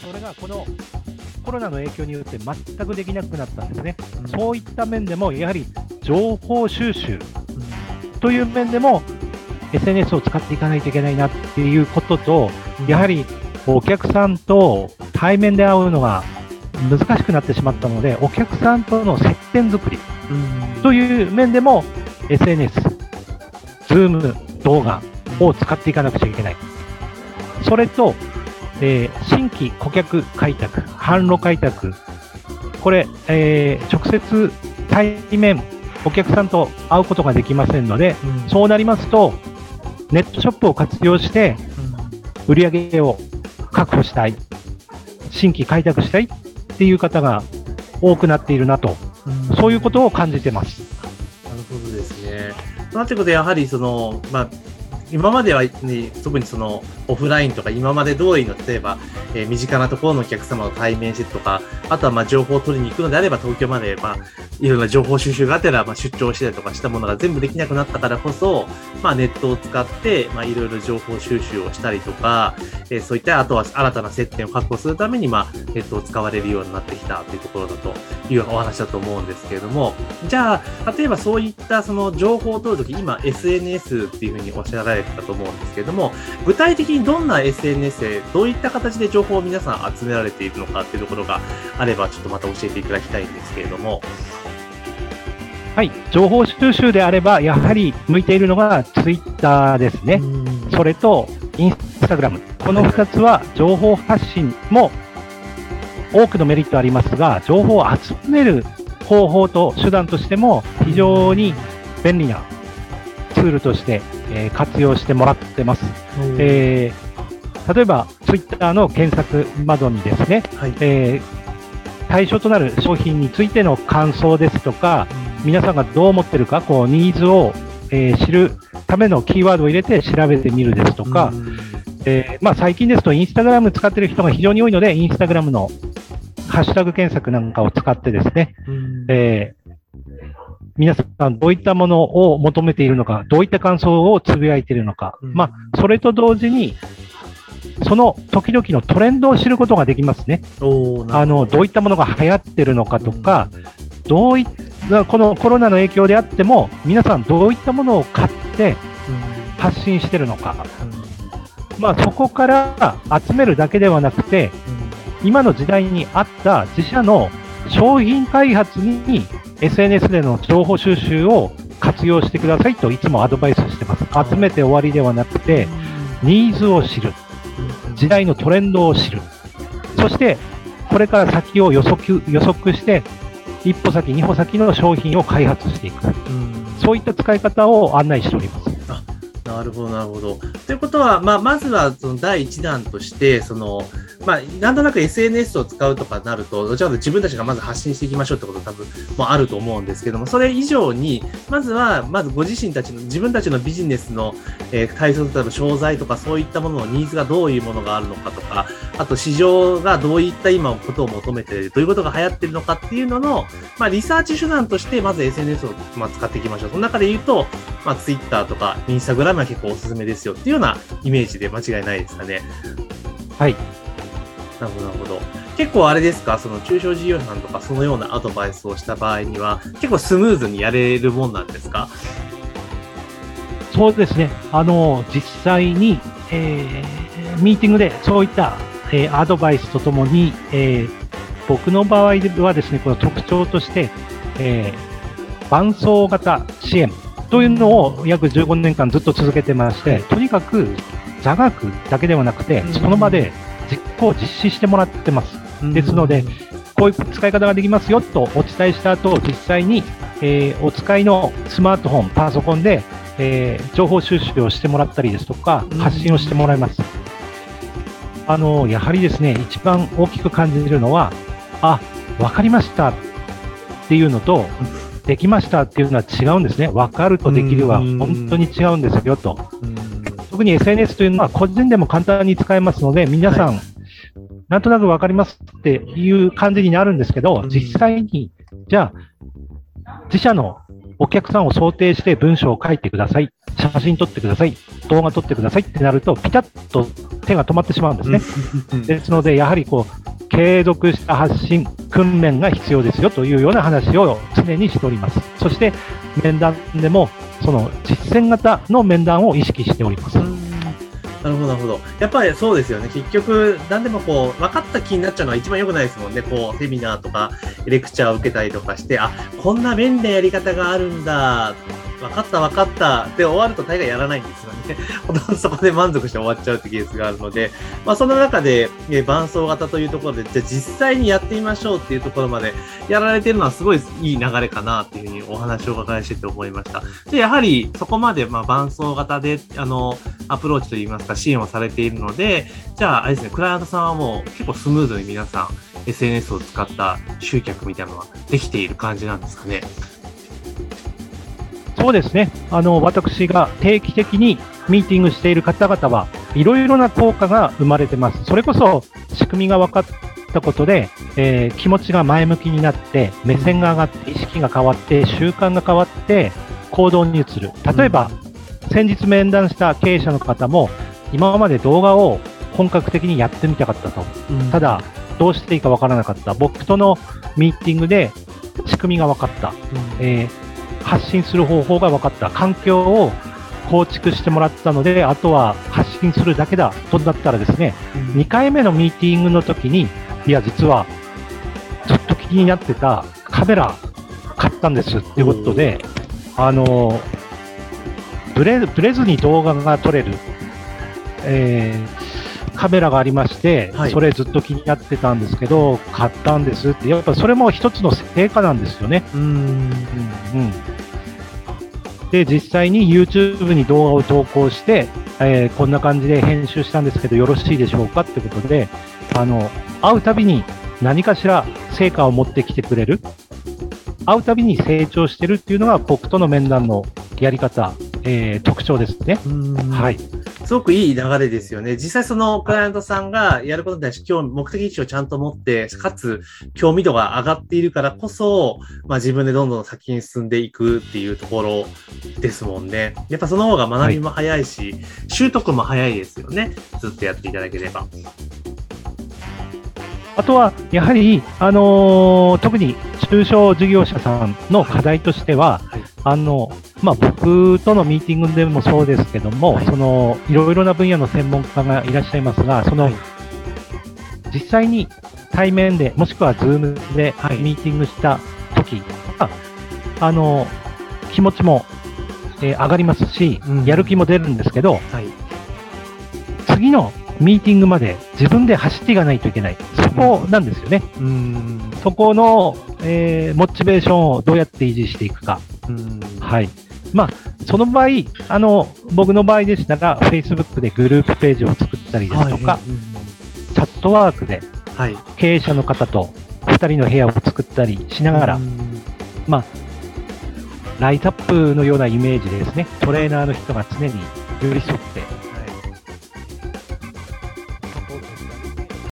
それがこのコロナの影響によって全くできなくなったんですね。そういった面でも、やはり情報収集という面でも、SNS を使っていかないといけないなっていうことと、やはりお客さんと対面で会うのが難しくなってしまったので、お客さんとの接点作りという面でも、SNS、Zoom 動画を使っていかなくちゃいけない。それと、えー、新規顧客開拓、販路開拓、これ、えー、直接対面、お客さんと会うことができませんので、うん、そうなりますと、ネットショップを活用して、売り上げを確保したい、新規開拓したいっていう方が多くなっているなと、うん、そういうことを感じてます。なるほどですね。となってことで、やはりその、まあ、今までは、ね、特にそのオフラインとか今まで通りの例えば、えー、身近なところのお客様と対面してとか、あとはまあ情報を取りに行くのであれば東京までまあいろんな情報収集があったらまあ出張したりとかしたものが全部できなくなったからこそ、まあ、ネットを使ってまあいろいろ情報収集をしたりとか、えー、そういったあとは新たな接点を確保するためにまあネットを使われるようになってきたというところだというお話だと思うんですけれども、じゃあ例えばそういったその情報を取るとき今 SNS っていうふうにおっしゃられてたと思うんですけれども、具体的にどんな SNS でどういった形で情報を皆さん集められているのかっていうところがあれば、ちょっとまた教えていただきたいんですけれども。はい、情報収集であれば、やはり向いているのがツイッターですね。それとインスタグラム。この2つは情報発信も多くのメリットありますが、情報を集める方法と手段としても非常に便利なツールとして、えー、活用してもらってます。えー、例えば、ツイッターの検索窓にですね、はい、えー、対象となる商品についての感想ですとか、うん、皆さんがどう思ってるか、こう、ニーズを、え知るためのキーワードを入れて調べてみるですとか、うん、えまあ、最近ですと、インスタグラム使ってる人が非常に多いので、インスタグラムのハッシュタグ検索なんかを使ってですね、うん、え皆さんどういったものを求めているのか、どういった感想をつぶやいているのか、うん、まあ、それと同時に、その時々のトレンドを知ることができますね。あのどういったものが流行ってるのかとか、うん、どういったこのコロナの影響であっても、皆さんどういったものを買って発信してるのか、うん、まあ、そこから集めるだけではなくて、今の時代に合った自社の商品開発に SNS での情報収集を活用してくださいといつもアドバイスしてます。集めて終わりではなくて、ニーズを知る。時代のトレンドを知る。そして、これから先を予測予測して、一歩先、二歩先の商品を開発していく。そういった使い方を案内しております。なるほど、なるほど。ということは、まあ、まずはその第一弾として、その、まあ、なんとなく SNS を使うとかなると、どちらかと自分たちがまず発信していきましょうってこと多分もあると思うんですけども、それ以上に、まずは、まずご自身たちの、自分たちのビジネスの、えー、対策、例えば商材とかそういったもののニーズがどういうものがあるのかとか、あと市場がどういった今ことを求めている、どういうことが流行っているのかっていうのの、まあ、リサーチ手段として、まず SNS を、まあ、使っていきましょう。その中で言うと、まあ、Twitter とか Instagram は結構おすすめですよっていうようなイメージで間違いないですかね。はい。なるほど、なるほど。結構あれですか、その中小事業者さんとかそのようなアドバイスをした場合には、結構スムーズにやれるもんなんですか？そうですね。あの、実際に、えー、ミーティングでそういった、えー、アドバイスとともに、えー、僕の場合はですね、この特徴として、えー、伴走型支援というのを約15年間ずっと続けてまして、とにかく座学だけではなくて、その場で実行、実施してもらってます。ですので、こういう使い方ができますよとお伝えした後、実際に、えー、お使いのスマートフォン、パソコンで、えー、情報収集をしてもらったりですとか、発信をしてもらいます。あの、やはりですね、一番大きく感じるのは、あ、わかりました。っていうのと、できました。っていうのは違うんですね。わかるとできるは本当に違うんですよと。特に SNS というのは個人でも簡単に使えますので、皆さん、なんとなくわかりますっていう感じになるんですけど、実際に、じゃあ、自社のお客さんを想定して文章を書いてください、写真撮ってください、動画撮ってくださいってなると、ピタッと手が止まってしまうんですね。ですので、やはりこう、継続した発信、訓練が必要ですよというような話を常にしております。そして、面談でも、その実践型の面談を意識しております。なるほど、なるほど。やっぱりそうですよね。結局、何でもこう、分かった気になっちゃうのが一番良くないですもんね。こう、セミナーとか、レクチャーを受けたりとかして、あ、こんな便利なやり方があるんだ。分かった分かったで終わると大概やらないんですよね。ほとんどそこで満足して終わっちゃうってケースがあるので、まあその中で、え伴奏型というところで、じゃあ実際にやってみましょうっていうところまでやられてるのはすごいいい流れかなっていうふうにお話をお伺いしてて思いました。で、やはりそこまでま伴奏型で、あの、アプローチといいますか支援をされているので、じゃああれですね、クライアントさんはもう結構スムーズに皆さん SNS を使った集客みたいなのができている感じなんですかね？そうですね。あの、私が定期的にミーティングしている方々はいろいろな効果が生まれてます。それこそ仕組みが分かったことで、えー、気持ちが前向きになって、目線が上がって、意識が変わって、習慣が変わって、行動に移る。例えば、先日面談した経営者の方も、今まで動画を本格的にやってみたかったと。ただ、どうしていいか分からなかった。僕とのミーティングで仕組みが分かった。えー発信する方法が分かった。環境を構築してもらったので、あとは発信するだけだとなったらですね、うん、2回目のミーティングの時に、いや、実はずっと気になってたカメラ買ったんですっていうことで、あの、ブレブレずに動画が撮れる、えー、カメラがありまして、はい、それずっと気になってたんですけど、買ったんですって、やっぱそれも一つの成果なんですよね。うん。うんうんで、実際に YouTube に動画を投稿して、えー、こんな感じで編集したんですけど、よろしいでしょうかってことで、あの、会うたびに何かしら成果を持ってきてくれる、会うたびに成長してるっていうのが僕との面談のやり方、えー、特徴ですね。はい。すごくいい流れですよね。実際そのクライアントさんがやることに対して今日目的意識をちゃんと持って、かつ興味度が上がっているからこそ、まあ自分でどんどん先に進んでいくっていうところですもんね。やっぱその方が学びも早いし、はい、習得も早いですよね。ずっとやっていただければ。あとは、やはり、あのー、特に中小事業者さんの課題としては、はい、あの、まあ、僕とのミーティングでもそうですけども、はい、その、いろいろな分野の専門家がいらっしゃいますが、その、はい、実際に対面で、もしくはズームでミーティングした時は、あの、気持ちも、えー、上がりますし、うん、やる気も出るんですけど、次のミーティングまで自分で走っていかないといけない。そこなんですよね。うん、そこの、えー、モチベーションをどうやって維持していくか。うん。はい。まあ、その場合、あの、僕の場合でしたら、Facebook でグループページを作ったりですとか、はい、チャットワークで、経営者の方と2人の部屋を作ったりしながら、まあ、ライトアップのようなイメージでですね、トレーナーの人が常に寄り添って